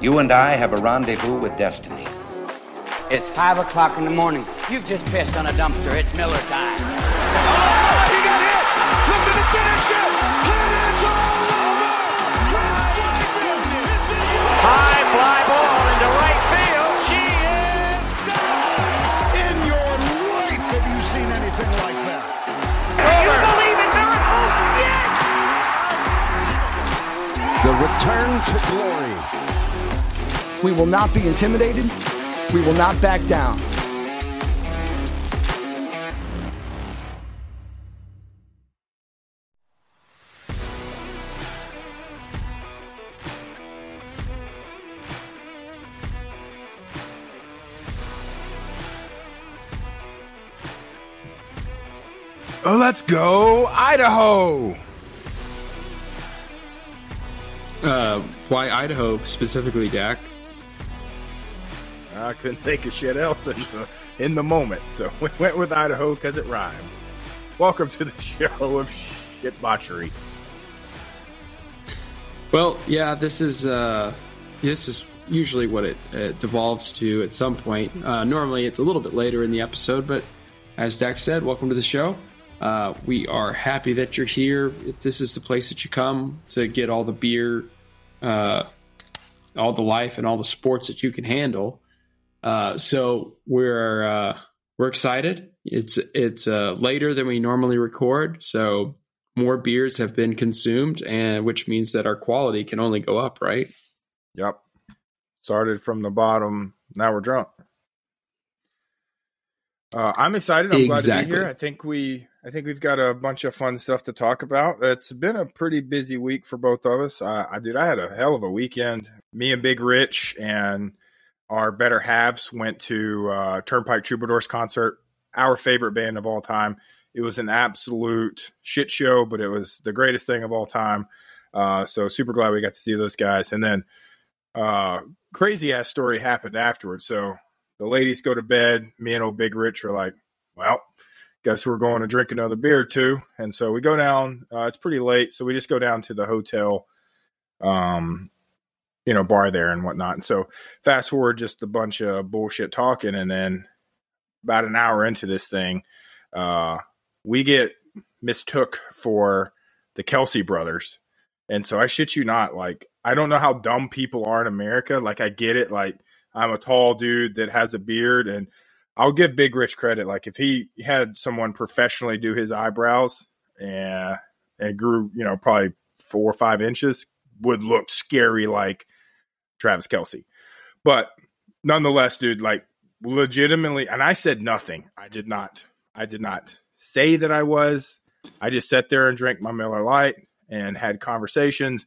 You and I have a rendezvous with destiny. It's five o'clock in the morning. You've just pissed on a dumpster. It's Miller time. Oh, he got hit! Looking to finish it! It is all over! Chris Weidman is the High fly ball into right field. She is gone. In your life have you seen anything like that? You believe in miracles? Oh, yes! The return to glory. We will not be intimidated. We will not back down. Oh, let's go, Idaho! Uh, why Idaho specifically, Dak? I couldn't think of shit else in the, in the moment, so we went with Idaho because it rhymed. Welcome to the show of shit botchery. Well, yeah, this is uh, this is usually what it, it devolves to at some point. Uh, normally, it's a little bit later in the episode, but as Dak said, welcome to the show. Uh, we are happy that you're here. This is the place that you come to get all the beer, uh, all the life, and all the sports that you can handle. Uh, so we're uh, we're excited. It's it's uh, later than we normally record, so more beers have been consumed, and which means that our quality can only go up, right? Yep. Started from the bottom. Now we're drunk. Uh, I'm excited. I'm glad to be here. I think we, I think we've got a bunch of fun stuff to talk about. It's been a pretty busy week for both of us. Uh, I did. I had a hell of a weekend. Me and Big Rich and our better halves went to uh, Turnpike Troubadours concert. Our favorite band of all time. It was an absolute shit show, but it was the greatest thing of all time. Uh, so super glad we got to see those guys. And then uh, crazy ass story happened afterwards. So the ladies go to bed. Me and old Big Rich are like, well, guess we're going to drink another beer too. And so we go down. Uh, it's pretty late, so we just go down to the hotel, um, you know, bar there and whatnot. And so fast forward just a bunch of bullshit talking, and then about an hour into this thing, uh, we get mistook for the Kelce brothers. And so I shit you not, like I don't know how dumb people are in America. Like I get it, like I'm a tall dude that has a beard, and I'll give Big Rich credit. Like if he had someone professionally do his eyebrows and and grew, you know, probably four or five inches, would look scary like Travis Kelce. But nonetheless, dude, like legitimately, and I said nothing. I did not. I did not say that I was. I just sat there and drank my Miller Lite and had conversations.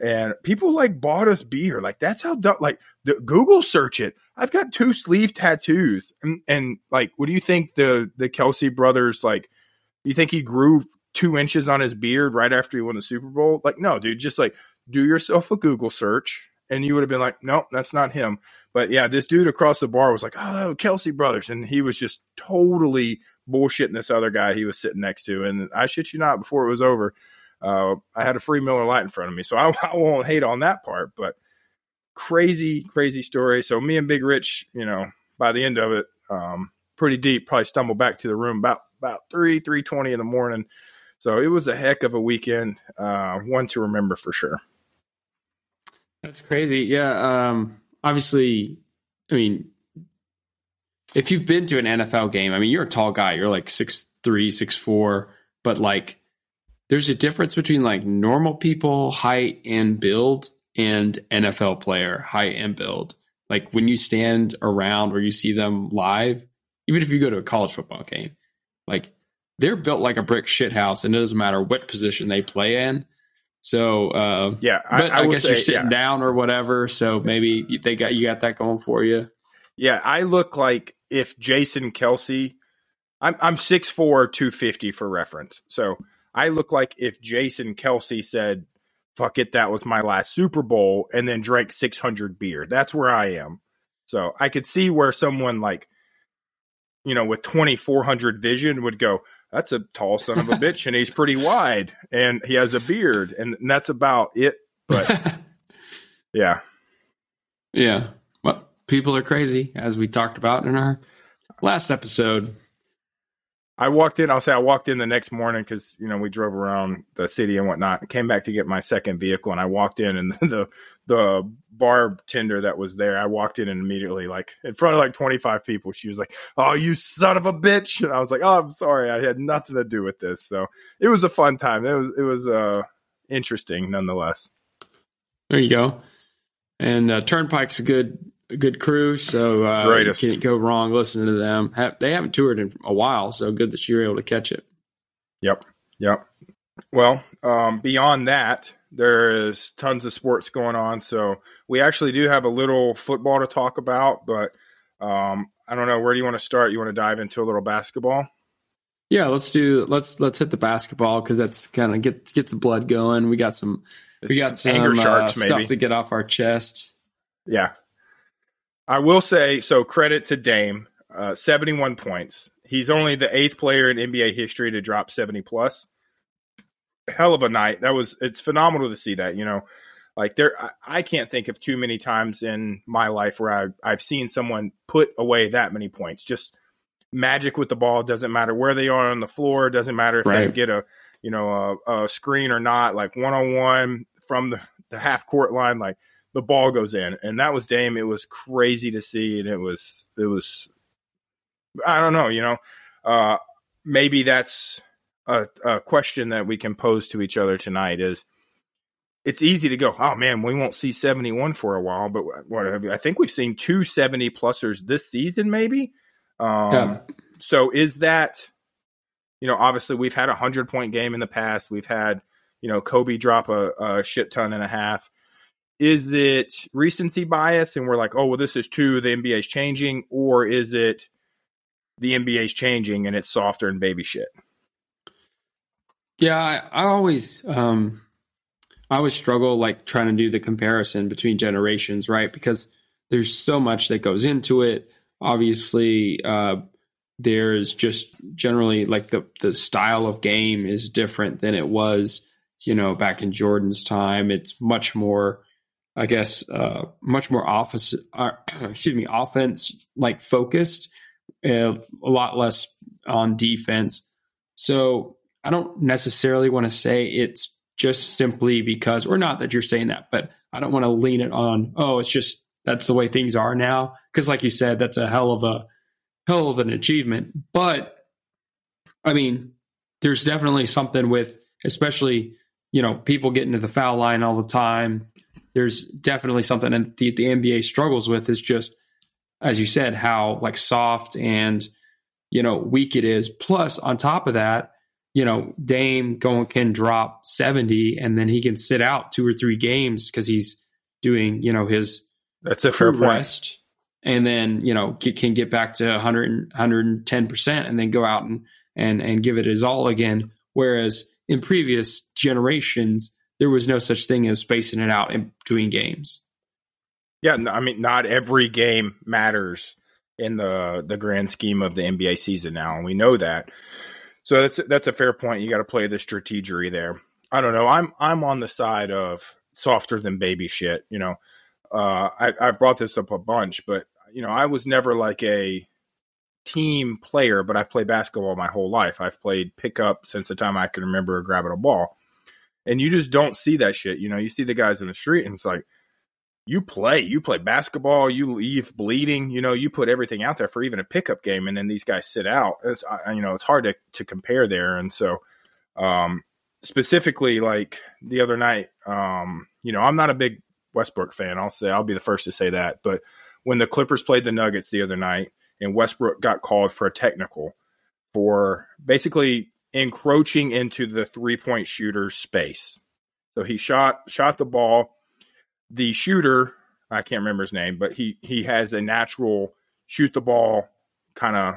And people like bought us beer. Like that's how. Like the, Google search it. I've got two sleeve tattoos, and, and like, what do you think the the Kelce brothers like? You think he grew two inches on his beard right after he won the Super Bowl? Like, no, dude. Just like do yourself a Google search, and you would have been like, nope, that's not him. But yeah, this dude across the bar was like, oh, Kelce brothers, and he was just totally bullshitting this other guy he was sitting next to. And I shit you not, before it was over, uh, I had a free Miller Lite in front of me, so I, I won't hate on that part. But crazy, crazy story. So me and Big Rich, you know, by the end of it, um, pretty deep. Probably stumbled back to the room about about three three twenty in the morning. So it was a heck of a weekend, uh, one to remember for sure. That's crazy. Yeah. Um, obviously, I mean, if you've been to an NFL game, I mean, you're a tall guy. You're like six three, six four, but like, there's a difference between like normal people, height and build, and NFL player height and build. Like when you stand around or you see them live, even if you go to a college football game, like they're built like a brick shit house, and it doesn't matter what position they play in. So uh, Yeah, but I, will guess you're sitting yeah. down or whatever. So maybe they got you got that going for you. Yeah, I look like if Jason Kelce, I'm I'm six four, two fifty for reference. So I look like if Jason Kelce said, "Fuck it, that was my last Super Bowl," and then drank six hundred beer. That's where I am. So I could see where someone like, you know, with twenty four hundred vision would go, "That's a tall son of a bitch, and he's pretty wide, and he has a beard, and that's about it." But yeah, Yeah. Well, people are crazy, as we talked about in our last episode. I walked in. I'll say I walked in the next morning because you know we drove around the city and whatnot. Came back to get my second vehicle, and I walked in, and the the bartender that was there, I walked in and immediately, like in front of like twenty five people, she was like, "Oh, you son of a bitch!" And I was like, "Oh, I'm sorry, I had nothing to do with this." So it was a fun time. It was it was uh interesting nonetheless. There you go. And uh, Turnpike's a good good crew, so uh, Greatest. you can't go wrong listening to them. They haven't toured in a while, so good that you were able to catch it. Yep. Yep. Well, um, beyond that, there is tons of sports going on. So we actually do have a little football to talk about, but um, I don't know. Where do you want to start? You want to dive into a little basketball? Yeah, let's do let's let's hit the basketball because that's kind of get gets the blood going. We got some we got some anger uh, stuff maybe. to get off our chest. Yeah. I will say so. Credit to Dame, uh, seventy-one points. He's only the eighth player in NBA history to drop seventy plus. Hell of a night. That was. It's phenomenal to see that. You know, like there. I, I can't think of too many times in my life where I, I've seen someone put away that many points. Just magic with the ball. Doesn't matter where they are on the floor. Doesn't matter if they get a you know a, a screen or not. Like one on one from the, the half court line. Like the ball goes in, and that was Dame. It was crazy to see, and it was it was. I don't know, you know, uh, maybe that's a, a question that we can pose to each other tonight. Is it's easy to go, oh man, we won't see seventy one for a while, but what have you? I think we've seen two 70 plusers this season, maybe. Um, Yeah. So is that, you know, obviously we've had a hundred point game in the past. We've had, you know, Kobe drop a, a shit ton and a half is it recency bias and we're like, oh, well, this is too, the NBA is changing, or is it the NBA is changing and it's softer and baby shit? Yeah, I, I always um I always struggle like trying to do the comparison between generations, right? Because there's so much that goes into it. Obviously, uh there's just generally like the the style of game is different than it was, you know, back in Jordan's time. It's much more I guess uh much more office uh, excuse me, offense like focused, uh, a lot less on defense. So I don't necessarily want to say it's just simply because, or not that you're saying that, but I don't want to lean it on, oh, it's just that's the way things are now. Because, like you said, that's a hell of a hell of an achievement. But I mean, there's definitely something with, especially, you know, people getting to the foul line all the time. There's definitely something that the, the NBA struggles with is just, as you said, how like soft and, you know, weak it is. Plus, on top of that, you know, Dame going can drop 70 and then he can sit out two or three games because he's doing, you know, his That's a fair crew point. and then, you know, get, can get back to 100, 110% and then go out and, and, and give it his all again. Whereas in previous generations, there was no such thing as spacing it out in between games. Yeah, I mean, not every game matters in the the grand scheme of the NBA season now, and we know that. So that's that's a fair point. You got to play the strategery there. I don't know. I'm I'm on the side of softer than baby shit. You know, uh, I I brought this up a bunch, but you know, I was never like a team player, but I've played basketball my whole life. I've played pickup since the time I can remember grabbing a ball, and you just don't see that shit. You know, you see the guys in the street, and it's like you play, you play basketball, you leave bleeding, you know, you put everything out there for even a pickup game, and then these guys sit out. It's you know, it's hard to to compare there, and so um, specifically like the other night, um, you know, I'm not a big Westbrook fan. I'll say I'll be the first to say that, but when the Clippers played the Nuggets the other night, and Westbrook got called for a technical for basically encroaching into the three point shooter's space. So he shot shot the ball the shooter, I can't remember his name, but he he has a natural shoot the ball kind of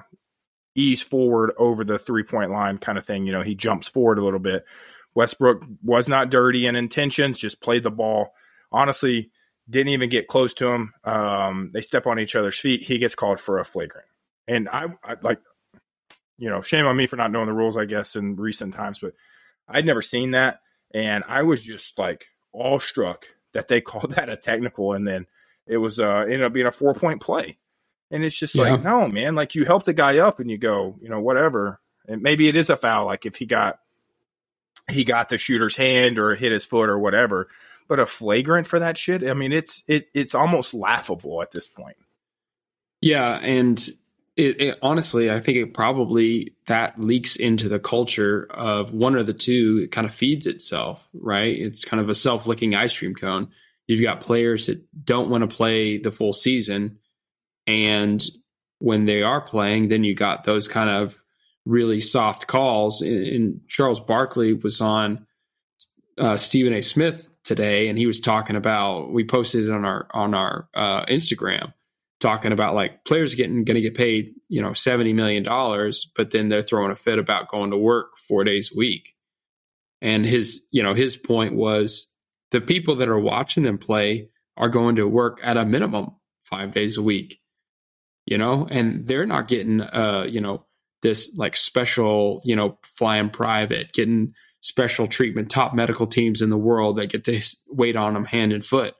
ease forward over the three point line kind of thing. You know, he jumps forward a little bit. Westbrook was not dirty in intentions, just played the ball. Honestly, didn't even get close to him. Um, they step on each other's feet. He gets called for a flagrant. And I, I like, you know, shame on me for not knowing the rules, I guess, in recent times, but I'd never seen that. And I was just like all struck that they called that a technical and then it was uh ended up being a four point play. And it's just Yeah. like, no, man, like you help the guy up and you go, you know, whatever. And maybe it is a foul, like if he got he got the shooter's hand or hit his foot or whatever. But a flagrant for that shit, I mean, it's it it's almost laughable at this point. Yeah, and it, it honestly, I think it probably that leaks into the culture of one or the two. It kind of feeds itself, right? It's kind of a self-licking ice cream cone. You've got players that don't want to play the full season, and when they are playing, then you got those kind of really soft calls. And, and Charles Barkley was on uh, Stephen A. Smith today, and he was talking about. We posted it on our on our uh, Instagram talking about like players getting going to get paid, you know, seventy million dollars, but then they're throwing a fit about going to work four days a week. And his, you know, his point was the people that are watching them play are going to work at a minimum five days a week, you know, and they're not getting, uh, you know, this like special, you know, flying private, getting special treatment, top medical teams in the world that get to wait on them hand and foot.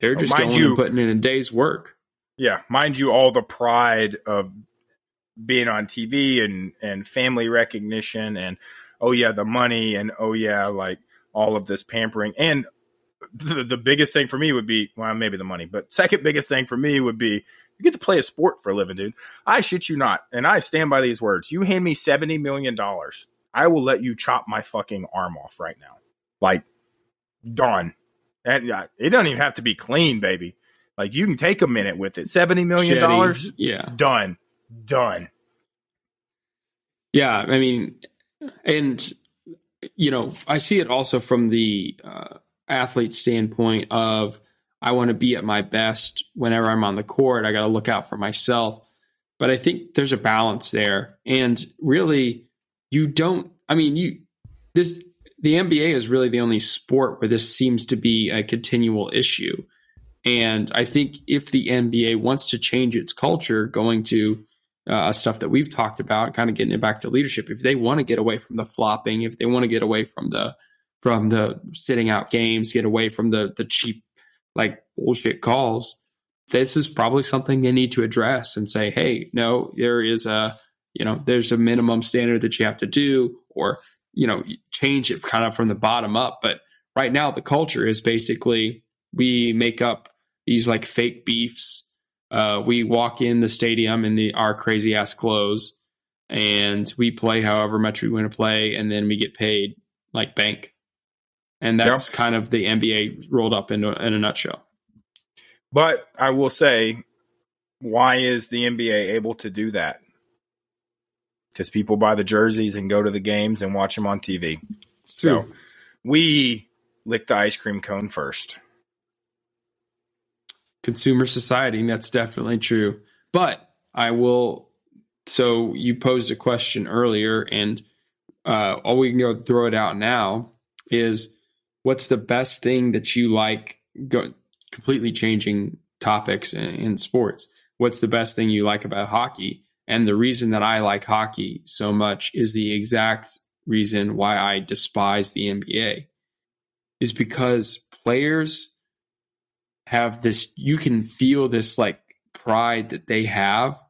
They're Oh, just mind going you- and putting in a day's work. Yeah, mind you, all the pride of being on TV and and family recognition and oh yeah, the money and oh yeah, like all of this pampering and the, the biggest thing for me would be well maybe the money, but second biggest thing for me would be you get to play a sport for a living, dude. I shit you not, and I stand by these words. You hand me seventy million dollars, I will let you chop my fucking arm off right now, like done. And uh, it doesn't even have to be clean, baby. Like you can take a minute with it. Seventy million dollars, Yeah. done, done. Yeah, I mean, and you know, I see it also from the uh, athlete standpoint of I want to be at my best whenever I'm on the court. I got to look out for myself, but I think there's a balance there, and really, you don't. I mean, you this the NBA is really the only sport where this seems to be a continual issue. And I think if the NBA wants to change its culture, going to uh, stuff that we've talked about, kind of getting it back to leadership. If they want to get away from the flopping, if they want to get away from the from the sitting out games, get away from the the cheap like bullshit calls, this is probably something they need to address and say, hey, no, there is a you know there's a minimum standard that you have to do, or you know change it kind of from the bottom up. But right now, the culture is basically we make up these like fake beefs uh, we walk in the stadium in the our crazy ass clothes, and we play however much we want to play, and then we get paid like bank. And that's kind of the NBA rolled up into in a nutshell. But I will say, why is the NBA able to do that? Because people buy the jerseys and go to the games and watch them on TV. So we lick the ice cream cone first. Consumer society. That's definitely true. But I will. So you posed a question earlier, and uh, all we can go throw it out now is what's the best thing that you like? Go completely changing topics in, in sports. What's the best thing you like about hockey? And the reason that I like hockey so much is the exact reason why I despise the NBA is because players have this you can feel this like pride that they have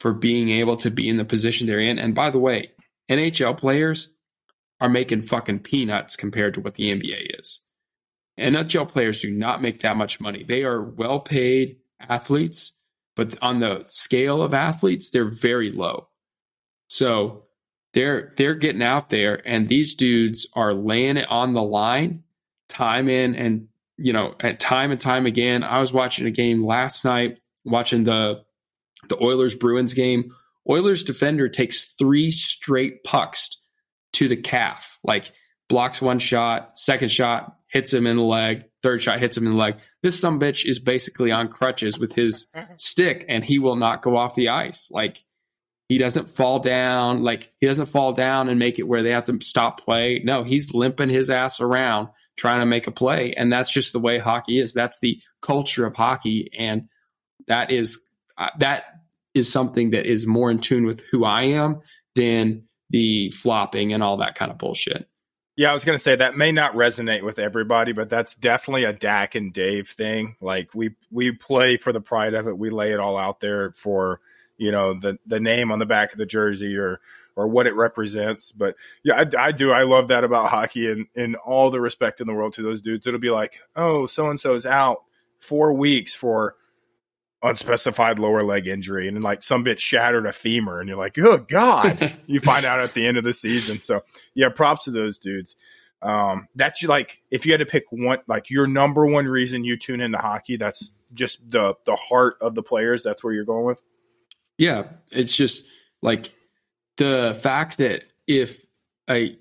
for being able to be in the position they're in. And by the way NHL players are making fucking peanuts compared to what the NBA is. NHL players do not make that much money. They are well paid athletes but on the scale of athletes they're very low. So they're they're getting out there and these dudes are laying it on the line time in and you know, at time and time again. I was watching a game last night, watching the the Oilers Bruins game. Oilers defender takes three straight pucks to the calf, like blocks one shot, second shot hits him in the leg, third shot hits him in the leg. This some bitch is basically on crutches with his stick, and he will not go off the ice. Like he doesn't fall down, like he doesn't fall down and make it where they have to stop play. No, he's limping his ass around trying to make a play. And that's just the way hockey is. That's the culture of hockey. And that is, uh, that is something that is more in tune with who I am than the flopping and all that kind of bullshit. Yeah, I was going to say that may not resonate with everybody, but that's definitely a Dak and Dave thing. Like we we play for the pride of it. We lay it all out there for you know the the name on the back of the jersey or or what it represents. But yeah, I, I do. I love that about hockey and in all the respect in the world to those dudes. It'll be like, oh, so and so's out four weeks for unspecified lower leg injury and then like some bit shattered a femur and you're like oh god you find out at the end of the season so yeah props to those dudes um that's like if you had to pick one like your number one reason you tune into hockey that's just the the heart of the players that's where you're going with yeah it's just like the fact that if a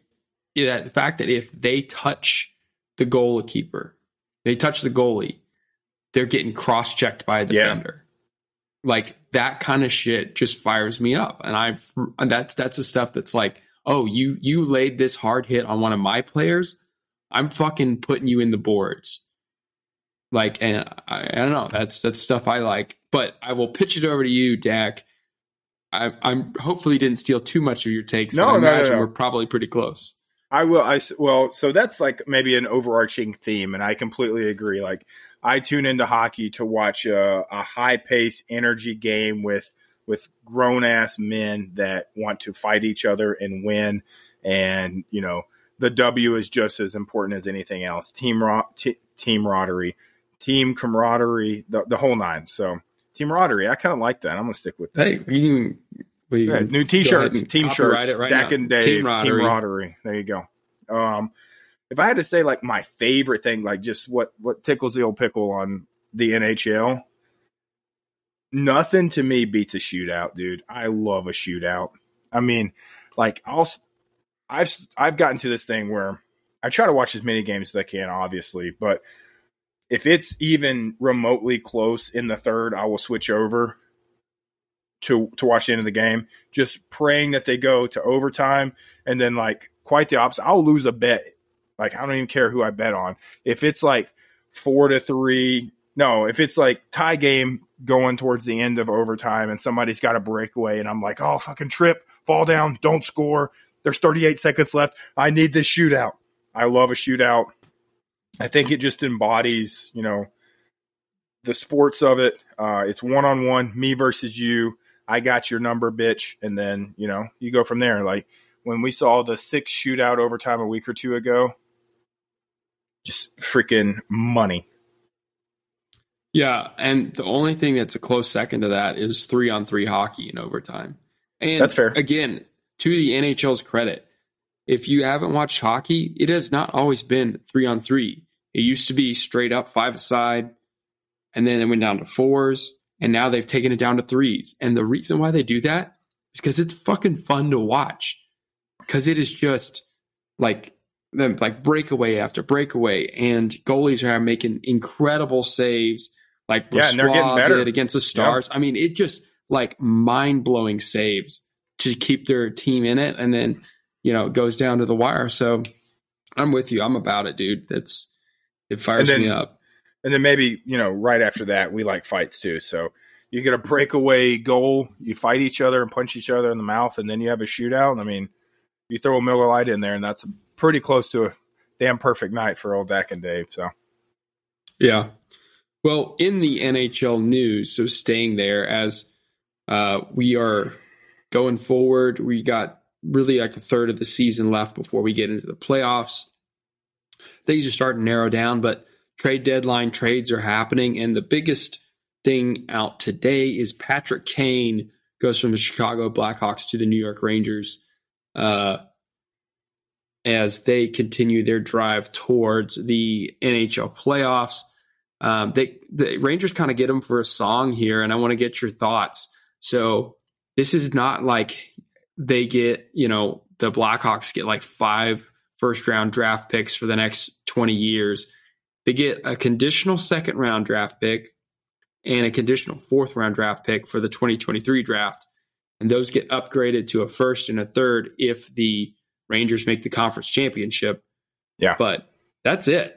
yeah, the fact that if they touch the goalkeeper they touch the goalie they're getting cross checked by a defender. Yeah. Like that kind of shit just fires me up. And and that's that's the stuff that's like, oh, you you laid this hard hit on one of my players. I'm fucking putting you in the boards. Like, and I, I don't know. That's that's stuff I like. But I will pitch it over to you, Dak. I, am hopefully didn't steal too much of your takes. No, but I no, imagine no, no. we're probably pretty close. I will. I well, so that's like maybe an overarching theme, and I completely agree. Like I tune into hockey to watch a, a high pace energy game with with grown ass men that want to fight each other and win. And you know the W is just as important as anything else. Team ro- t- team camaraderie, team camaraderie, the, the whole nine. So team camaraderie, I kind of like that. I'm gonna stick with that. Hey, you, we, yeah, new T-shirts, team shirts, right Dak and Dave, team camaraderie. There you go. Um, if I had to say like my favorite thing, like just what what tickles the old pickle on the NHL, nothing to me beats a shootout, dude. I love a shootout. I mean, like I'll I've I've gotten to this thing where I try to watch as many games as I can, obviously, but if it's even remotely close in the third, I will switch over to to watch the end of the game, just praying that they go to overtime, and then like quite the opposite. I'll lose a bet like I don't even care who I bet on. If it's like four to three, no, if it's like tie game going towards the end of overtime and somebody's got a breakaway and I'm like, oh, fucking trip, fall down, don't score. There's 38 seconds left. I need this shootout. I love a shootout. I think it just embodies, you know, the sports of it. Uh, it's one on one, me versus you. I got your number, bitch. And then, you know, you go from there. Like when we saw the six shootout overtime a week or two ago, just freaking money. Yeah, and the only thing that's a close second to that is three on three hockey in overtime. And that's fair. Again, to the NHL's credit, if you haven't watched hockey, it has not always been three on three. It used to be straight up five aside, and then it went down to fours, and now they've taken it down to threes. And the reason why they do that is because it's fucking fun to watch. Because it is just like them like breakaway after breakaway, and goalies are making incredible saves, like yeah, and they're getting better. did against the Stars. I mean, it just like mind blowing saves to keep their team in it, and then you know it goes down to the wire. So I'm with you. I'm about it, dude. That's it fires then, me up. And then maybe you know right after that we like fights too. So you get a breakaway goal, you fight each other and punch each other in the mouth, and then you have a shootout. I mean, you throw a Miller Lite in there, and that's pretty close to a damn perfect night for old Dak and Dave. So, yeah. Well, in the NHL news, so staying there as uh, we are going forward, we got really like a third of the season left before we get into the playoffs. Things are starting to narrow down, but trade deadline trades are happening. And the biggest thing out today is Patrick Kane goes from the Chicago Blackhawks to the New York Rangers. Uh, as they continue their drive towards the NHL playoffs. Um, they the Rangers kind of get them for a song here, and I want to get your thoughts. So this is not like they get you know the Blackhawks get like five first round draft picks for the next twenty years. They get a conditional second round draft pick and a conditional fourth round draft pick for the 2023 draft. And those get upgraded to a first and a third if the Rangers make the conference championship. Yeah. But that's it.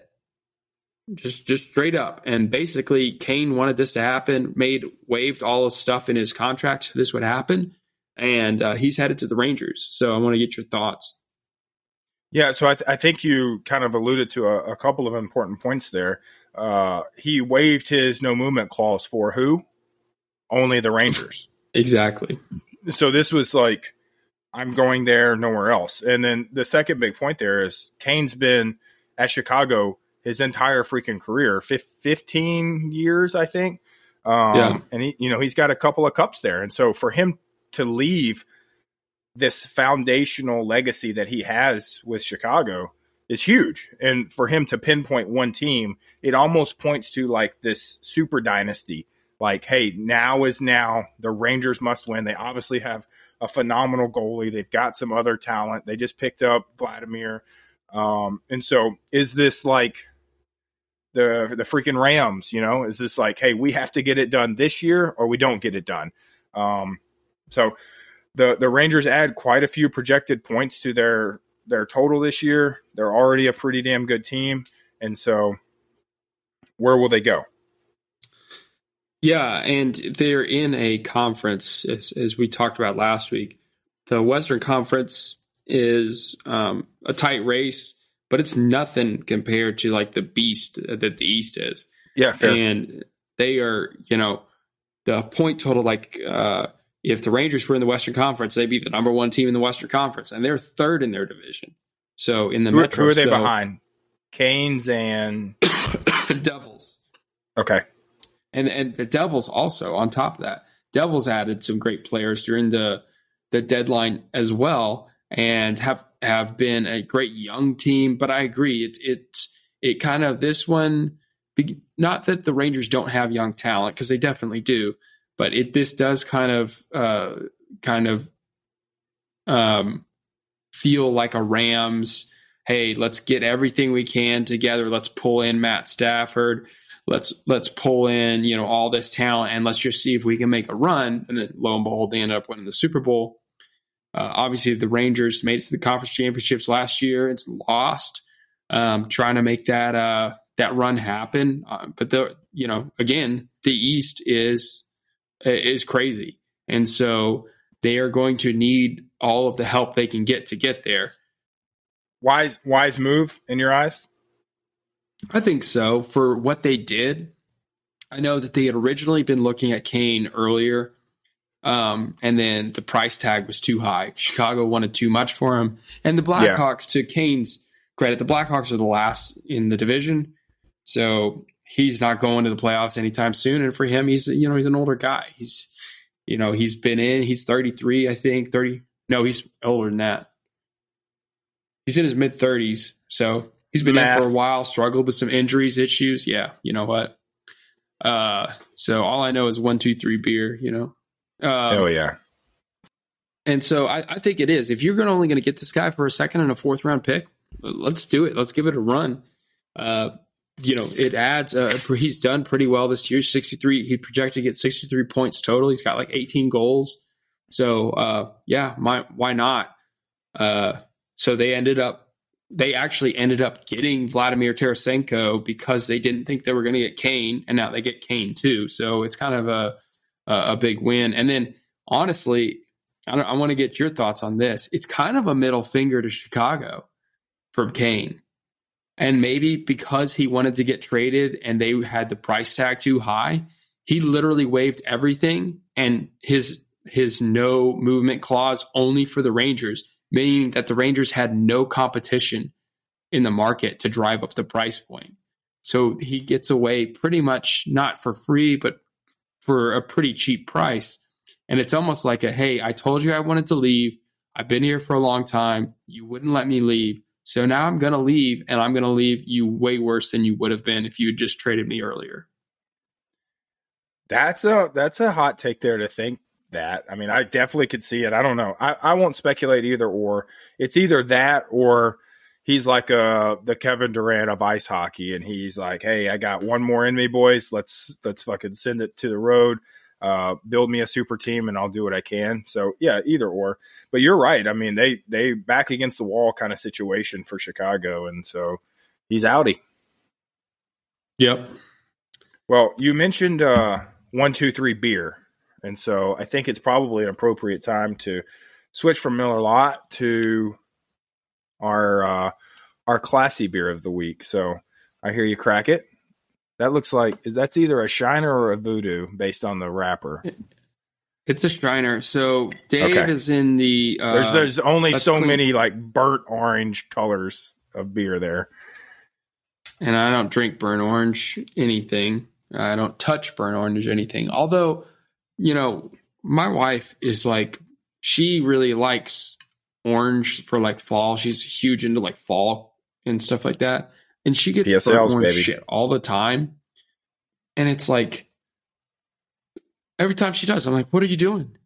Just just straight up. And basically Kane wanted this to happen, made waived all his stuff in his contract so this would happen. And uh, he's headed to the Rangers. So I want to get your thoughts. Yeah, so I, th- I think you kind of alluded to a, a couple of important points there. Uh, he waived his no movement clause for who? Only the Rangers. Exactly. So this was like, I'm going there, nowhere else. And then the second big point there is Kane's been at Chicago his entire freaking career, 15 years, I think. Um, Yeah. And he, you know, he's got a couple of cups there, and so for him to leave this foundational legacy that he has with Chicago is huge. And for him to pinpoint one team, it almost points to like this super dynasty. Like, hey, now is now. The Rangers must win. They obviously have a phenomenal goalie. They've got some other talent. They just picked up Vladimir. Um, and so is this like the the freaking Rams, you know? Is this like, hey, we have to get it done this year or we don't get it done? Um, so the the Rangers add quite a few projected points to their their total this year. They're already a pretty damn good team, and so where will they go? Yeah, and they're in a conference, as, as we talked about last week. The Western Conference is um, a tight race, but it's nothing compared to like the beast that the East is. Yeah, fair. And they are, you know, the point total. Like, uh, if the Rangers were in the Western Conference, they'd be the number one team in the Western Conference, and they're third in their division. So in the who, Metro, who are they so- behind? Canes and Devils. okay, and and the Devils also on top of that. Devils added some great players during the the deadline as well, and have have been a great young team. But I agree, it it it kind of this one. Not that the Rangers don't have young talent because they definitely do, but it this does kind of uh, kind of um, feel like a Rams. Hey, let's get everything we can together. Let's pull in Matt Stafford let's let's pull in you know all this talent and let's just see if we can make a run and then lo and behold they end up winning the super bowl uh, obviously the rangers made it to the conference championships last year it's lost um, trying to make that uh, that run happen uh, but the you know again the east is is crazy and so they are going to need all of the help they can get to get there wise wise move in your eyes. I think so. For what they did, I know that they had originally been looking at Kane earlier, um, and then the price tag was too high. Chicago wanted too much for him, and the Blackhawks, to Kane's credit, the Blackhawks are the last in the division, so he's not going to the playoffs anytime soon. And for him, he's you know he's an older guy. He's you know he's been in. He's thirty three, I think. Thirty. No, he's older than that. He's in his mid thirties, so he's been Math. in for a while. Struggled with some injuries, issues. Yeah, you know what? Uh, so all I know is one, two, three beer. You know. Um, oh yeah, and so I, I think it is. If you're gonna, only going to get this guy for a second and a fourth round pick, let's do it. Let's give it a run. Uh, you know, it adds. Uh, he's done pretty well this year. 63. He projected to get 63 points total. He's got like 18 goals. So uh, yeah, my, why not? Uh, so they ended up. They actually ended up getting Vladimir Tarasenko because they didn't think they were going to get Kane, and now they get Kane too. So it's kind of a a, a big win. And then honestly, I, I want to get your thoughts on this. It's kind of a middle finger to Chicago from Kane. And maybe because he wanted to get traded and they had the price tag too high, he literally waived everything and his his no movement clause only for the Rangers, meaning that the Rangers had no competition in the market to drive up the price point. So he gets away pretty much not for free, but for a pretty cheap price. And it's almost like a hey, I told you I wanted to leave. I've been here for a long time. You wouldn't let me leave. So now I'm going to leave, and I'm going to leave you way worse than you would have been if you had just traded me earlier. that's a that's a hot take there to think that. I mean, I definitely could see it. I don't know. I, I won't speculate either or. It's either that or he's like uh the Kevin Durant of ice hockey, and he's like, hey, I got one more in me, boys. Let's let's fucking send it to the road. Uh, build me a super team, and I'll do what I can. So yeah, either or. But you're right. I mean, they they back against the wall kind of situation for Chicago, and so he's outie. Yep. Well, you mentioned uh, one, two, three beer, and so I think it's probably an appropriate time to switch from Miller Lite to our uh, our classy beer of the week. So I hear you crack it. That looks like that's either a Shiner or a Voodoo based on the wrapper. It's a Shriner. So Dave Okay. is in the. Uh, There's there's only so clean- many like burnt orange colors of beer there. and I don't drink burnt orange anything. I don't touch burnt orange anything. Although, you know, my wife is like, she really likes orange for like fall. She's huge into like fall and stuff like that. And she gets PSLs, baby. shit all the time. And it's like, every time she does, I'm like, what are you doing?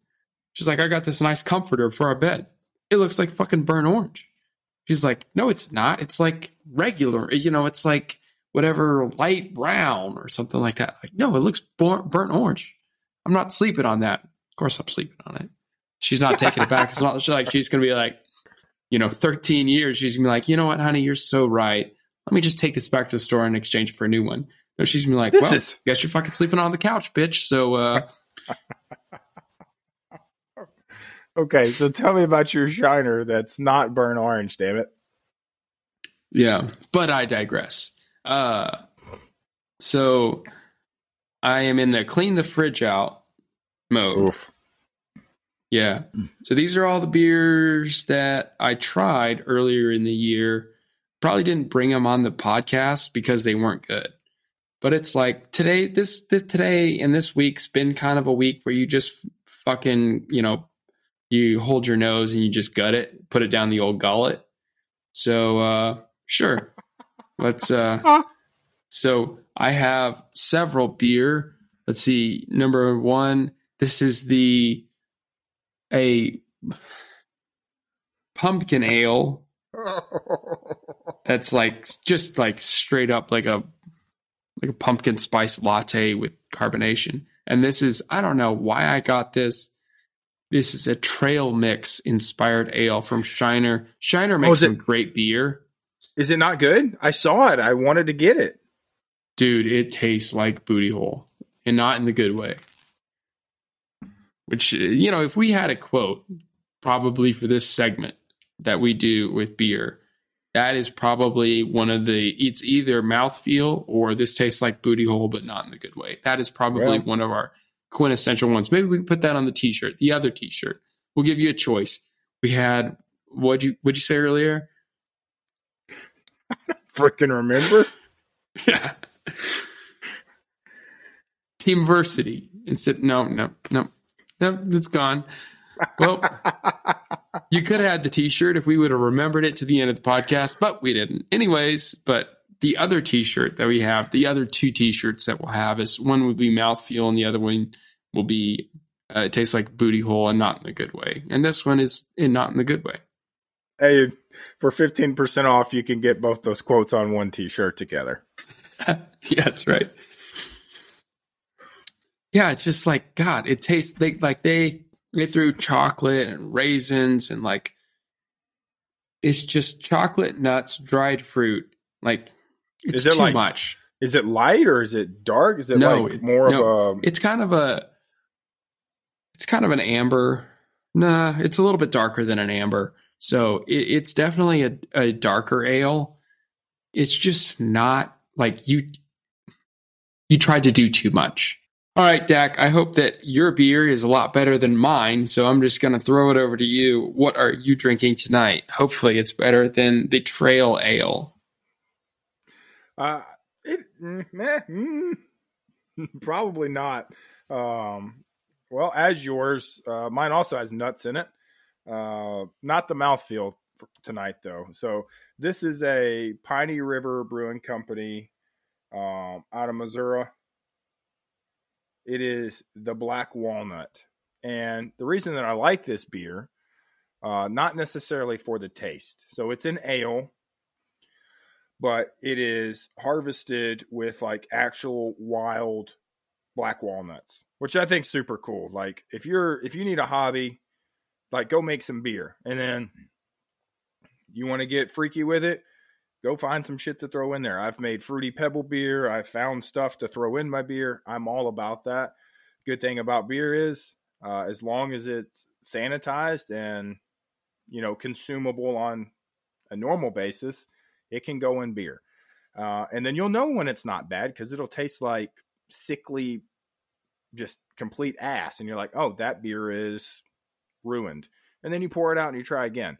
She's like, I got this nice comforter for our bed. It looks like fucking burnt orange. She's like, no, it's not. It's like regular, you know, it's like whatever light brown or something like that. Like, no, it looks bur- burnt orange. I'm not sleeping on that. Of course, I'm sleeping on it. She's not taking it back. It's not she's like she's gonna be like, you know, 13 years. She's gonna be like, you know what, honey, you're so right. Let me just take this back to the store and exchange it for a new one. No, she's gonna be like, This well, is- guess you're fucking sleeping on the couch, bitch. So, uh, Okay, so tell me about your Shiner that's not burnt orange. Damn it! Yeah, but I digress. Uh, so I am in the clean the fridge out mode. Oof. Yeah. So these are all the beers that I tried earlier in the year. Probably didn't bring them on the podcast because they weren't good. But it's like today, this, this today and this week's been kind of a week where you just fucking, you know, you hold your nose and you just gut it, put it down the old gullet. So uh sure. Let's uh so I have several beer. Let's see. Number one, this is the a pumpkin ale that's like just like straight up like a like a pumpkin spice latte with carbonation. And this is I don't know why I got this. This is a trail mix inspired ale from Shiner. Shiner oh, makes is it- great beer. Is it not good? I saw it. I wanted to get it. Dude, it tastes like booty hole and not in the good way. Which, you know, if we had a quote probably for this segment that we do with beer, that is probably one of the, it's either mouthfeel or this tastes like booty hole, but not in the good way. That is probably Yeah. one of our quintessential ones. Maybe we can put that on the t shirt, the other t shirt. We'll give you a choice. We had, what'd you, what'd you say earlier? Freaking remember? Yeah. Teamversity. Instead, no, no, no, no, it's gone. Well, you could have had the T-shirt if we would have remembered it to the end of the podcast, but we didn't. Anyways, but the other T-shirt that we have, the other two T-shirts that we'll have is one would be mouthfeel, and the other one will be uh, it tastes like booty hole and not in a good way. And this one is in not in the good way. Hey, for fifteen percent off, you can get both those quotes on one T-shirt together. yeah, that's right. Yeah, it's just like God. It tastes they like they they threw chocolate and raisins and like it's just chocolate, nuts, dried fruit. Like it's Is it too like- much. Is it light or is it dark? Is it No, like more no. of a? It's kind of a it's kind of an amber. Nah, it's a little bit darker than an amber. So it, it's definitely a, a darker ale. It's just not like you you tried to do too much. All right, Dak, I hope that your beer is a lot better than mine, so I'm just going to throw it over to you. What are you drinking tonight? Hopefully it's better than the Trail Ale. Uh, it, meh, mm, probably not. Um, well, as yours, uh, mine also has nuts in it. Uh, not the mouthfeel tonight though. So this is a Piney River Brewing Company um, out of Missouri. It is the Black Walnut, and the reason that I like this beer, uh, not necessarily for the taste. So it's an ale but it is harvested with like actual wild black walnuts, which I think super cool. Like if you're if you need a hobby, like go make some beer, and then you want to get freaky with it, go find some shit to throw in there. I've made fruity pebble beer. I've found stuff to throw in my beer. I'm all about that. Good thing about beer is uh, as long as it's sanitized and you know consumable on a normal basis, it can go in beer. Uh, and then you'll know when it's not bad because it'll taste like sickly, just complete ass. And you're like, oh, that beer is ruined. And then you pour it out and you try again.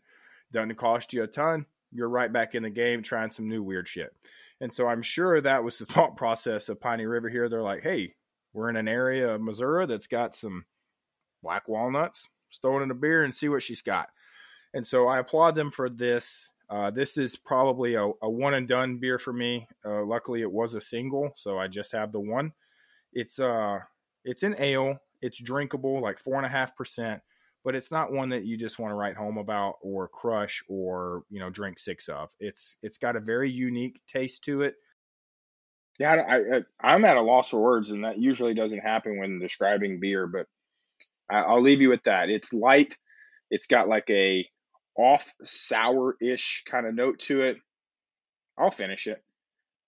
Doesn't cost you a ton. You're right back in the game trying some new weird shit. And so I'm sure that was the thought process of Piney River here. They're like, hey, we're in an area of Missouri that's got some black walnuts. It in a beer and see what she's got. And so I applaud them for this. Uh, this is probably a, a, one and done beer for me. Uh, luckily, it was a single, so I just have the one. It's uh, it's an ale. It's drinkable, like four and a half percent, but it's not one that you just want to write home about or crush or you know drink six of. It's it's got a very unique taste to it. Yeah, I, am at a loss for words, and that usually doesn't happen when describing beer. But I, I'll leave you with that. It's light. It's got like a off sour ish kind of note to it. I'll finish it.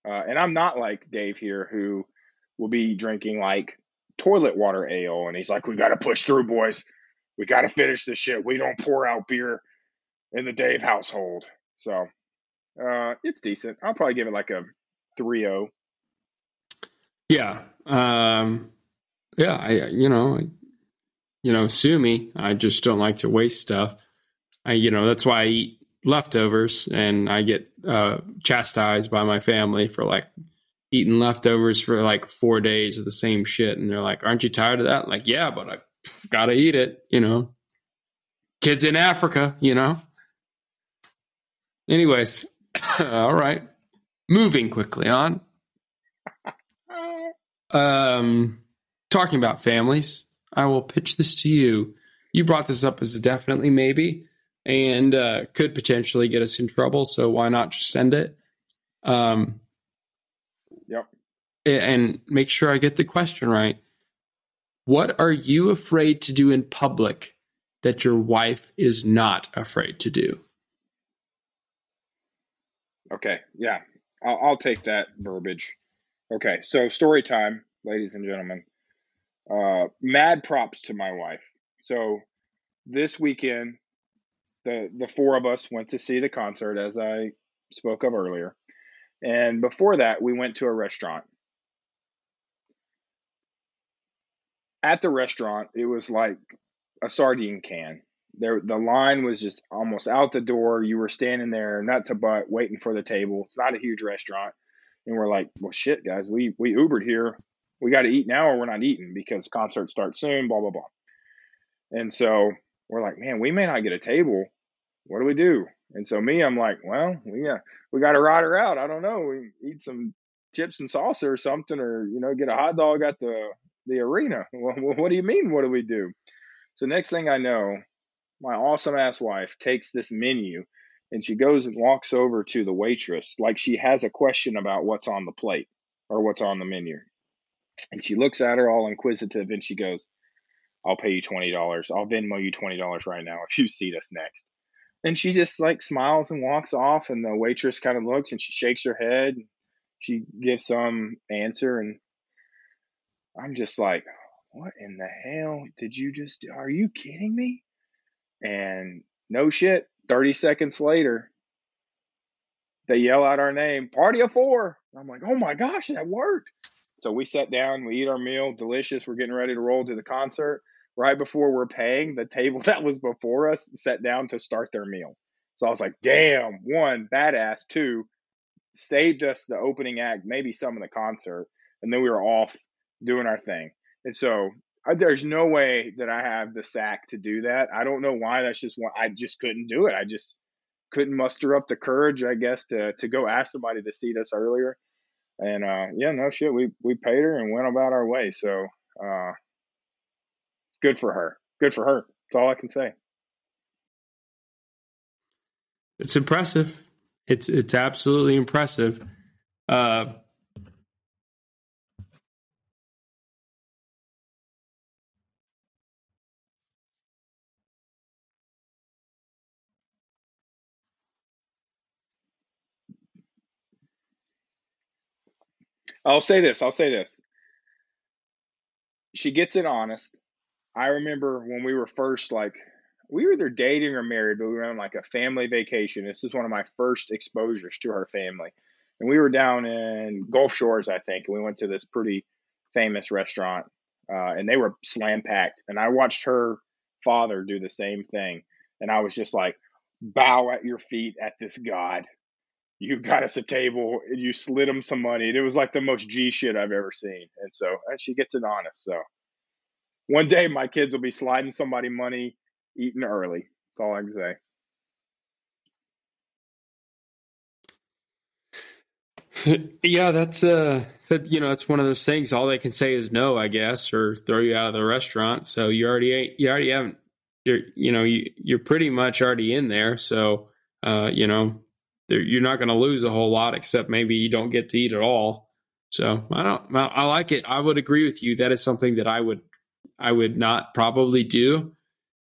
Uh, and I'm not like Dave here, who will be drinking like toilet water ale, and he's like, "We got to push through, boys. We got to finish this shit. We don't pour out beer in the Dave household." So uh, it's decent. I'll probably give it like a 3-0. Yeah. Um, yeah. I, you know, you know, sue me. I just don't like to waste stuff. I, you know, that's why I eat leftovers and I get uh, chastised by my family for like eating leftovers for like four days of the same shit. And they're like, aren't you tired of that? Like, yeah, but I gotta eat it, you know. Kids in Africa, you know. Anyways, all right. Moving quickly on. Um, talking about families, I will pitch this to you. You brought this up as a definitely maybe and uh, could potentially get us in trouble. So why not just send it? Um, yep. And make sure I get the question right. What are you afraid to do in public that your wife is not afraid to do? Okay. Yeah. I'll, I'll take that verbiage. Okay. So story time, ladies and gentlemen. Uh, mad props to my wife. So this weekend, the the four of us went to see the concert as I spoke of earlier. And before that, we went to a restaurant. At the restaurant, it was like a sardine can. There the line was just almost out the door. You were standing there nut to butt waiting for the table. It's not a huge restaurant. And we're like, well shit, guys, we we Ubered here. We got to eat now or we're not eating because concert starts soon, blah blah blah. And so we're like, man, we may not get a table what do we do? And so me, I'm like, well, we uh, we got to ride her out. I don't know. We eat some chips and salsa or something, or you know, get a hot dog at the the arena. Well, what do you mean? What do we do? So next thing I know, my awesome ass wife takes this menu and she goes and walks over to the waitress like she has a question about what's on the plate or what's on the menu. And she looks at her all inquisitive and she goes, I'll pay you $20. I'll Venmo you $20 right now if you seat us next. And she just like smiles and walks off, and the waitress kind of looks and she shakes her head. She gives some answer, and I'm just like, what in the hell did you just do? Are you kidding me? And no shit, 30 seconds later, they yell out our name, party of four. I'm like, oh my gosh, that worked. So we sat down, we eat our meal, delicious. We're getting ready to roll to the concert right before we're paying, the table that was before us sat down to start their meal. So I was like, damn, one, badass, two, saved us the opening act, maybe some of the concert, and then we were off doing our thing. And so I, there's no way that I have the sack to do that. I don't know why. That's just one. I just couldn't do it. I just couldn't muster up the courage, I guess, to to go ask somebody to seat us earlier. And uh, yeah, no shit, we we paid her and went about our way. So uh, good for her. Good for her. That's all I can say. It's impressive. It's it's absolutely impressive. Uh, I'll say this. I'll say this. She gets it honest. I remember when we were first like we were either dating or married, but we were on like a family vacation. This is one of my first exposures to her family. And we were down in Gulf Shores, I think, and we went to this pretty famous restaurant, uh, and they were slam packed. And I watched her father do the same thing, and I was just like, bow at your feet at this god. You've got us a table. And you slid him some money. And it was like the most G shit I've ever seen. And so uh, she gets it honest. So one day my kids will be sliding somebody money, eating early. That's all I can say. yeah, that's uh that you know, that's one of those things. All they can say is no, I guess, or throw you out of the restaurant. So you already you already haven't you're you know you you're pretty much already in there. So uh you know you're not going to lose a whole lot, except maybe you don't get to eat at all. So I don't. I like it. I would agree with you. That is something that I would I would not probably do,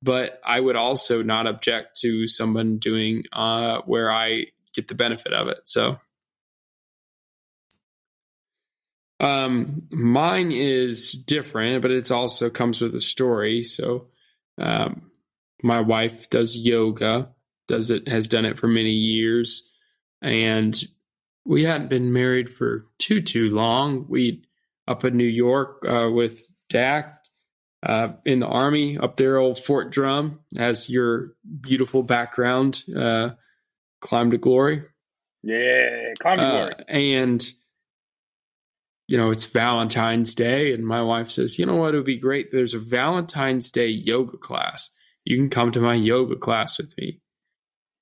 but I would also not object to someone doing uh, where I get the benefit of it. So Um, mine is different, but it also comes with a story. So, um, my wife does yoga, does it has done it for many years, and we hadn't been married for too too long. We up in New York uh, with Dak uh, in the army up there, old Fort Drum, as your beautiful background, uh, climb to glory. Yeah, climb to glory, uh, and you know, it's Valentine's Day. And my wife says, you know what? It would be great. There's a Valentine's Day yoga class. You can come to my yoga class with me.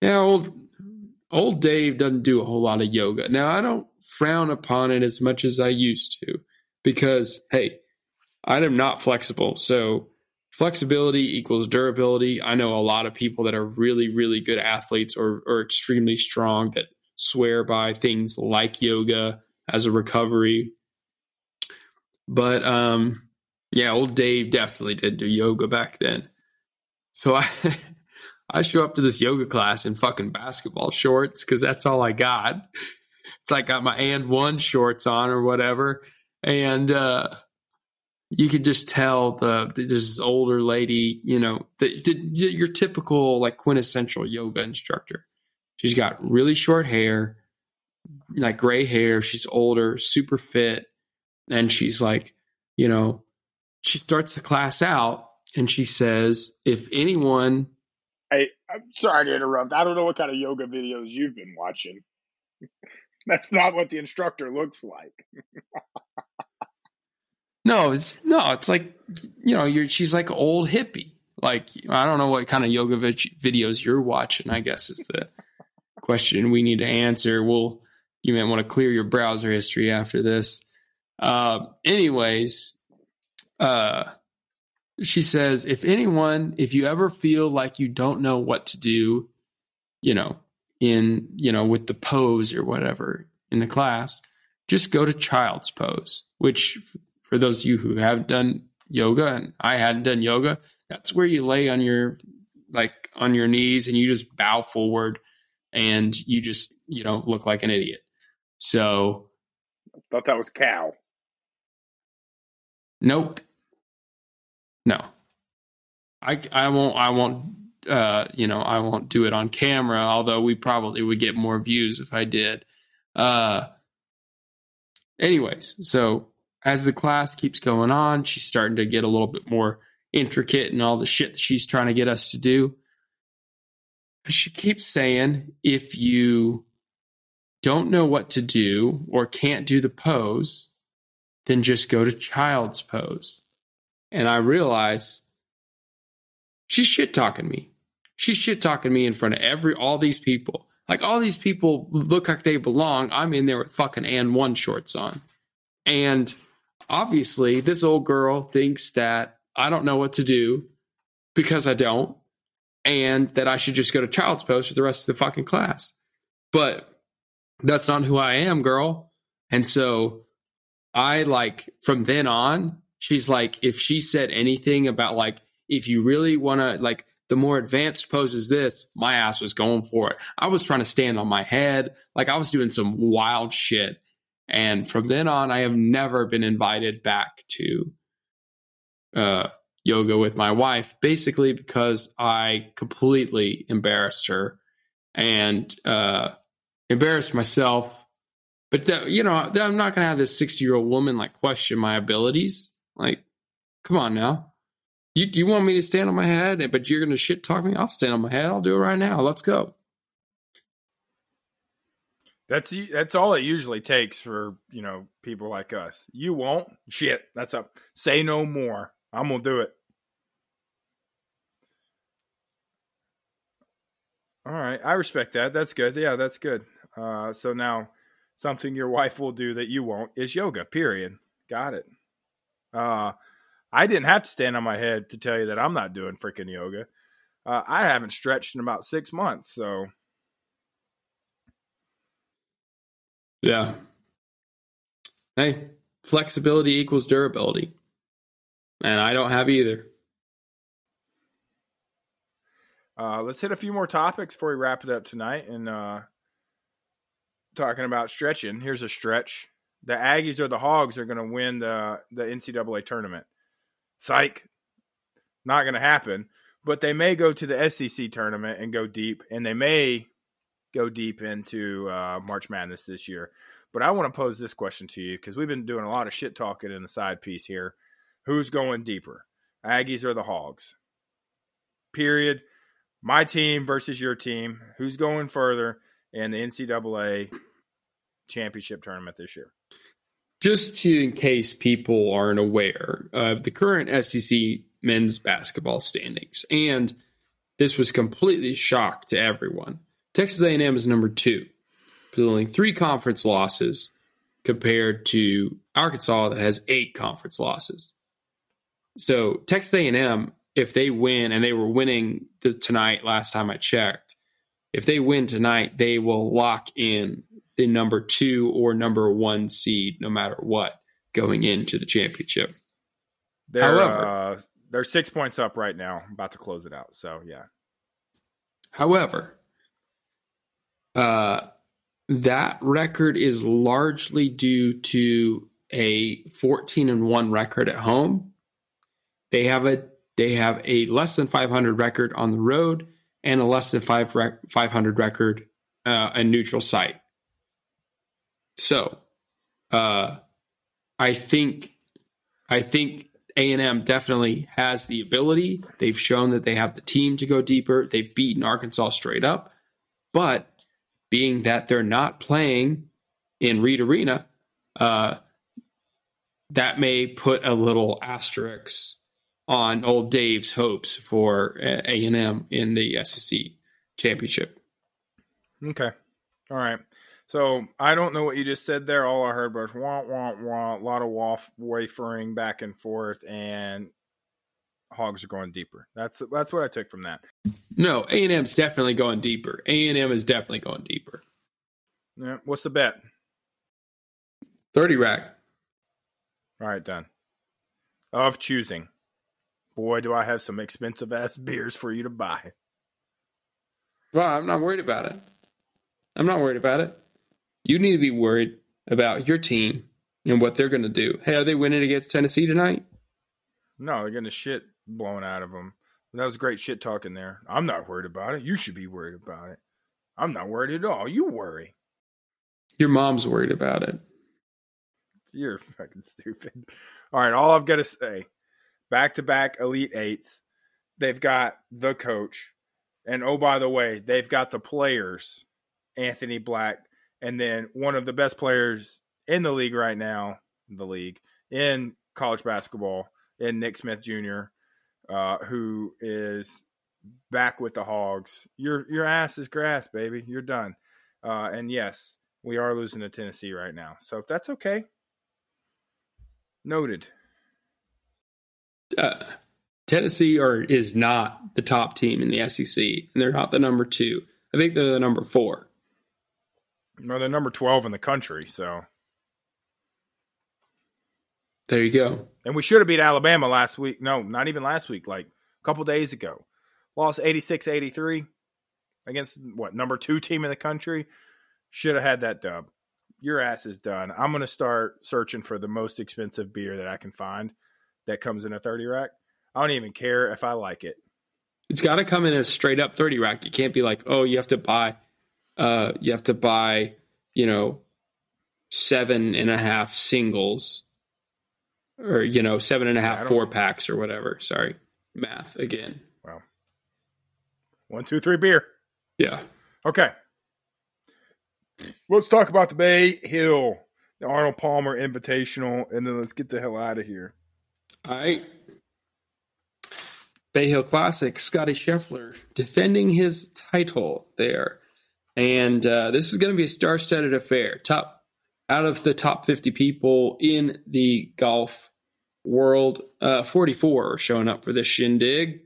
Yeah, old old Dave doesn't do a whole lot of yoga. Now I don't frown upon it as much as I used to because hey, I am not flexible. So flexibility equals durability. I know a lot of people that are really, really good athletes or, or extremely strong that swear by things like yoga as a recovery but um, yeah, old Dave definitely did do yoga back then. So I I show up to this yoga class in fucking basketball shorts because that's all I got. It's like I got my and one shorts on or whatever, and uh, you could just tell the this older lady, you know, the, the, your typical like quintessential yoga instructor. She's got really short hair, like gray hair. She's older, super fit, and she's like, you know, she starts the class out and she says, if anyone. Hey, I'm sorry to interrupt. I don't know what kind of yoga videos you've been watching. That's not what the instructor looks like. no, it's no, it's like you know, you're she's like old hippie. Like I don't know what kind of yoga videos you're watching. I guess is the question we need to answer. We'll you might want to clear your browser history after this. Uh, anyways, uh, she says, if anyone, if you ever feel like you don't know what to do, you know, in, you know, with the pose or whatever in the class, just go to child's pose, which for those of you who haven't done yoga and I hadn't done yoga, that's where you lay on your, like on your knees and you just bow forward and you just, you know, look like an idiot. So I thought that was cow. Nope. No. I I won't I won't uh you know I won't do it on camera although we probably would get more views if I did. Uh anyways, so as the class keeps going on, she's starting to get a little bit more intricate and all the shit that she's trying to get us to do. She keeps saying if you don't know what to do or can't do the pose, then just go to child's pose. And I realize she's shit talking me. She's shit talking me in front of every all these people. Like all these people look like they belong. I'm in there with fucking and one shorts on. And obviously, this old girl thinks that I don't know what to do because I don't, and that I should just go to child's pose for the rest of the fucking class. But that's not who I am, girl. And so I like from then on, she's like, if she said anything about like, if you really want to, like, the more advanced pose is this, my ass was going for it. I was trying to stand on my head. Like, I was doing some wild shit. And from then on, I have never been invited back to uh, yoga with my wife, basically because I completely embarrassed her and uh, embarrassed myself. But that, you know, I'm not going to have this 60 year old woman like question my abilities. Like, come on now. You, you want me to stand on my head, but you're to shit talk me? I'll stand on my head. I'll do it right now. Let's go. That's that's all it usually takes for you know people like us. You won't shit. That's up. Say no more. I'm gonna do it. All right, I respect that. That's good. Yeah, that's good. Uh, so now, something your wife will do that you won't is yoga. Period. Got it. Uh, I didn't have to stand on my head to tell you that I'm not doing freaking yoga. Uh, I haven't stretched in about six months, so Yeah. Hey, flexibility equals durability. And I don't have either. Uh, let's hit a few more topics before we wrap it up tonight. And uh, talking about stretching, here's a stretch. The Aggies or the Hogs are going to win the, the NCAA tournament. Psych. Not going to happen. But they may go to the SEC tournament and go deep, and they may go deep into uh, March Madness this year. But I want to pose this question to you because we've been doing a lot of shit talking in the side piece here. Who's going deeper, Aggies or the Hogs? Period. My team versus your team. Who's going further in the NCAA championship tournament this year? Just to, in case people aren't aware of the current SEC men's basketball standings, and this was completely shock to everyone. Texas A&M is number two, pulling three conference losses compared to Arkansas that has eight conference losses. So Texas A&M, if they win, and they were winning the, tonight last time I checked, if they win tonight, they will lock in the number two or number one seed, no matter what, going into the championship. They're, However, uh, they're six points up right now, about to close it out. So yeah. However, uh, that record is largely due to a 14 and 1 record at home. They have a they have a less than 500 record on the road and a less than 5 rec- 500 record uh, a neutral site. So, uh, I think I think A&M definitely has the ability. They've shown that they have the team to go deeper. They've beaten Arkansas straight up. But being that they're not playing in Reed Arena, uh, that may put a little asterisk on old Dave's hopes for A and M in the SEC championship. Okay, all right. So I don't know what you just said there. All I heard was wah wah wah, a lot of waff wafering back and forth, and hogs are going deeper. That's that's what I took from that. No, A and M's definitely going deeper. A and M is definitely going deeper. Yeah. What's the bet? Thirty rack. All right, done. Of choosing. Boy, do I have some expensive ass beers for you to buy. Well, I'm not worried about it. I'm not worried about it. You need to be worried about your team and what they're going to do. Hey, are they winning against Tennessee tonight? No, they're getting to shit blown out of them. That was great shit talking there. I'm not worried about it. You should be worried about it. I'm not worried at all. You worry. Your mom's worried about it. You're fucking stupid. All right, all I've got to say back to back Elite Eights. They've got the coach. And oh, by the way, they've got the players, Anthony Black, and then one of the best players in the league right now, the league, in college basketball, in Nick Smith Jr uh, who is back with the Hogs. Your your ass is grass, baby. You're done. Uh, and yes, we are losing to Tennessee right now, so that's okay. Noted. Uh, Tennessee are is not the top team in the SEC, and they're not the number two. I think they're the number four. No, they're number twelve in the country. So there you go. And we should have beat Alabama last week. No, not even last week, like a couple days ago. Lost 86 83 against what, number two team in the country? Should have had that dub. Your ass is done. I'm going to start searching for the most expensive beer that I can find that comes in a 30 rack. I don't even care if I like it. It's got to come in a straight up 30 rack. It can't be like, oh, you have to buy, uh, you have to buy, you know, seven and a half singles or, you know, seven and a half four packs or whatever. Sorry. Math again. Well, one, two, three beer. Yeah. Okay. Let's talk about the Bay Hill, the Arnold Palmer Invitational, and then let's get the hell out of here. All right. Bay Hill Classic, Scottie Scheffler defending his title there. And uh, this is going to be a star studded affair. Top out of the top 50 people in the golf world, uh, 44 are showing up for this shindig.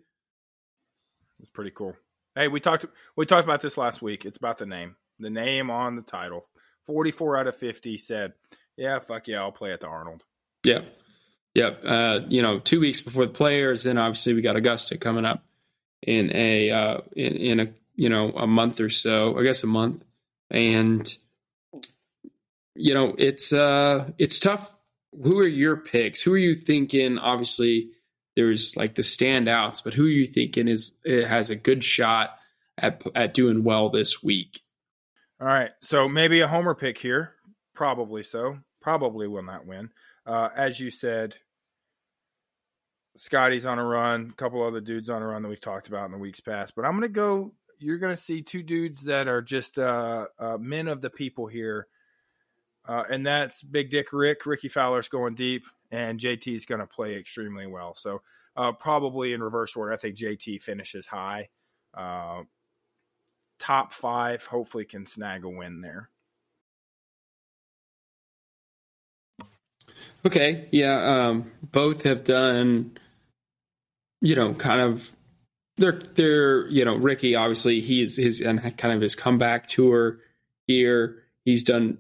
It's pretty cool. Hey, we talked we talked about this last week. It's about the name. The name on the title. 44 out of 50 said, "Yeah, fuck yeah, I'll play at the Arnold." Yeah. Yep. Uh, you know, two weeks before the players, and obviously we got Augusta coming up in a uh, in, in a you know a month or so. I guess a month, and you know it's uh it's tough. Who are your picks? Who are you thinking? Obviously, there's like the standouts, but who are you thinking is has a good shot at at doing well this week? All right, so maybe a homer pick here. Probably so. Probably will not win. Uh, as you said, Scottie's on a run, a couple other dudes on a run that we've talked about in the weeks past. But I'm going to go. You're going to see two dudes that are just uh, uh, men of the people here, uh, and that's Big Dick Rick. Rickie Fowler's going deep, and JT's going to play extremely well. So uh, probably in reverse order, I think JT finishes high. Uh, top five, hopefully can snag a win there. Okay, yeah, um, both have done, you know, kind of. They're they're you know Rickie obviously he's his and kind of his comeback tour here. He's done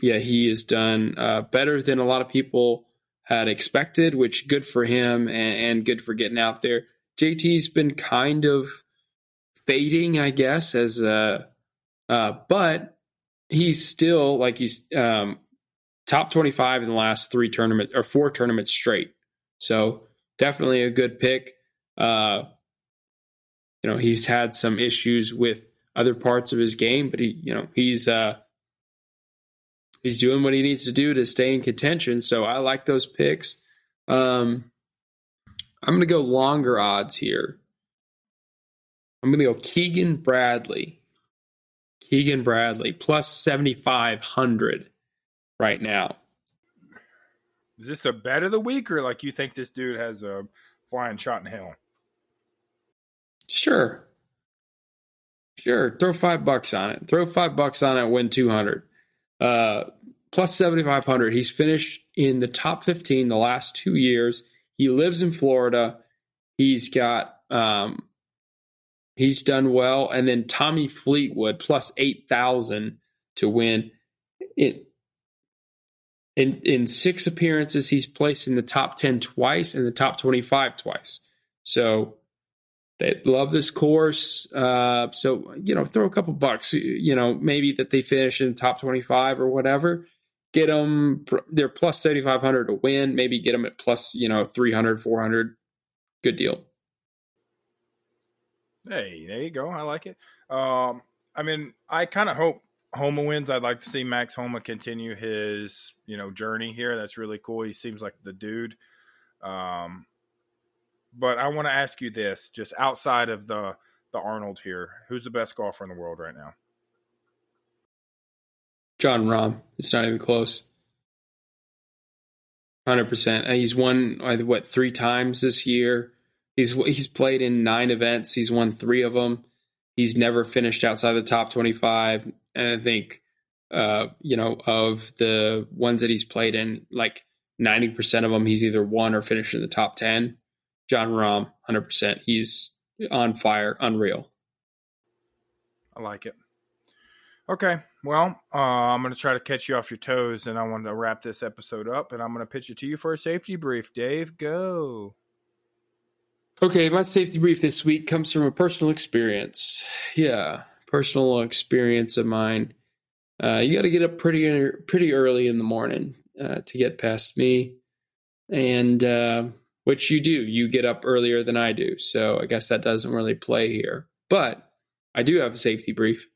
yeah he has done uh, better than a lot of people had expected, which good for him and, and good for getting out there. JT's been kind of fading, I guess, as a, uh, but he's still like he's um, top 25 in the last three tournament or four tournaments straight. So definitely a good pick. Uh, you know, he's had some issues with other parts of his game, but he, you know, he's uh, he's doing what he needs to do to stay in contention. So I like those picks. Um, I'm going to go longer odds here. I'm going to go Keegan Bradley. Keegan Bradley plus 7,500 right now. Is this a bet of the week, or like you think this dude has a flying shot in hell? Sure. Sure. Throw five bucks on it. Throw five bucks on it, win 200. Uh, plus 7,500. He's finished in the top 15 the last two years. He lives in Florida. He's got, um, he's done well. And then Tommy Fleetwood plus 8,000 to win. It, in in six appearances, he's placed in the top ten twice and the top twenty five twice. So they love this course. Uh, so you know, throw a couple bucks. You know, maybe that they finish in top twenty five or whatever. Get them. They're plus seventy five hundred to win. Maybe get them at plus you know 300, 400. Good deal. Hey, there you go. I like it. Um, I mean, I kind of hope Homa wins. I'd like to see Max Homa continue his, you know, journey here. That's really cool. He seems like the dude. Um, but I want to ask you this, just outside of the the Arnold here, who's the best golfer in the world right now? Jon Rahm. It's not even close. Hundred percent. He's won what three times this year. He's he's played in nine events. He's won three of them. He's never finished outside the top twenty-five and I think uh, you know of the ones that he's played in, like ninety percent of them, he's either won or finished in the top ten. Jon Rahm, hundred percent, he's on fire, unreal. I like it. Okay, well, uh, I'm going to try to catch you off your toes, and I want to wrap this episode up, and I'm going to pitch it to you for a safety brief. Dave, go. Okay, my safety brief this week comes from a personal experience. Yeah, personal experience of mine. Uh, you got to get up pretty pretty early in the morning uh, to get past me, and uh, which you do. You get up earlier than I do. So I guess that doesn't really play here. But I do have a safety brief.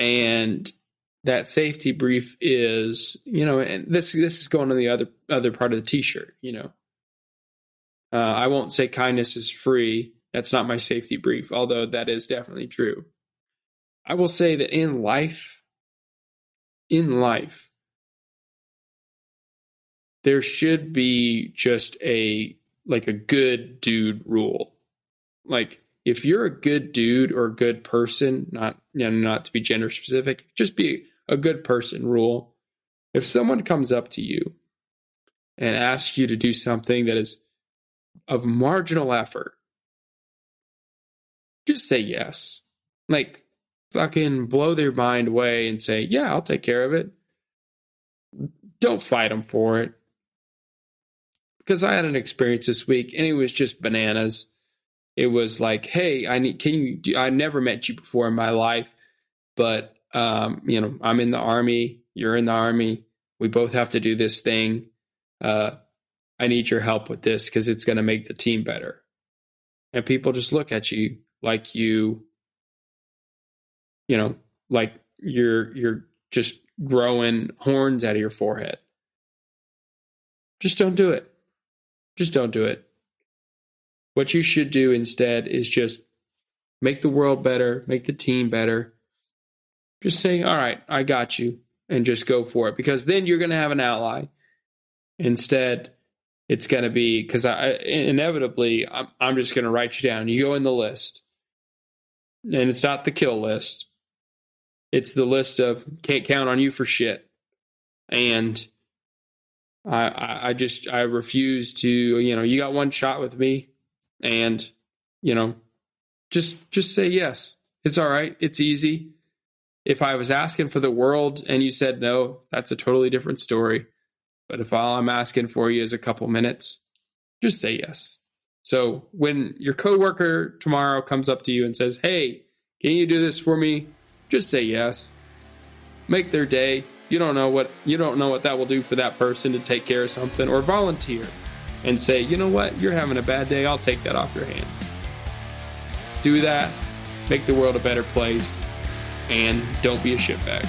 And that safety brief is, you know, and this this is going on the other other part of the t-shirt, you know. Uh, I won't say kindness is free. That's not my safety brief, although that is definitely true. I will say that in life, in life, there should be just a like a good dude rule. Like if you're a good dude or a good person, not you know, not to be gender specific, just be a good person rule. If someone comes up to you and asks you to do something that is of marginal effort, just say yes. Like fucking blow their mind away and say, "Yeah, I'll take care of it." Don't fight them for it. Because I had an experience this week and it was just bananas. It was like, "Hey, I need can you do, I never met you before in my life, but um, you know, I'm in the army, you're in the army. We both have to do this thing. Uh, I need your help with this because it's going to make the team better. And people just look at you like you, you know, like you're you're just growing horns out of your forehead. Just don't do it. Just don't do it. What you should do instead is just make the world better, make the team better. Just say, all right, I got you, and just go for it because then you're going to have an ally. Instead, it's going to be because I inevitably I'm, I'm just going to write you down. You go in the list, and it's not the kill list. It's the list of can't count on you for shit, and I I just I refuse to you know you got one shot with me, and you know just just say yes. It's all right. It's easy. If I was asking for the world and you said no, that's a totally different story. But if all I'm asking for you is a couple minutes, just say yes. So when your coworker tomorrow comes up to you and says, "Hey, can you do this for me?" Just say yes. Make their day. You don't know what you don't know what that will do for that person to take care of something or volunteer and say, "You know what? You're having a bad day. I'll take that off your hands." Do that. Make the world a better place and don't be a shitbag.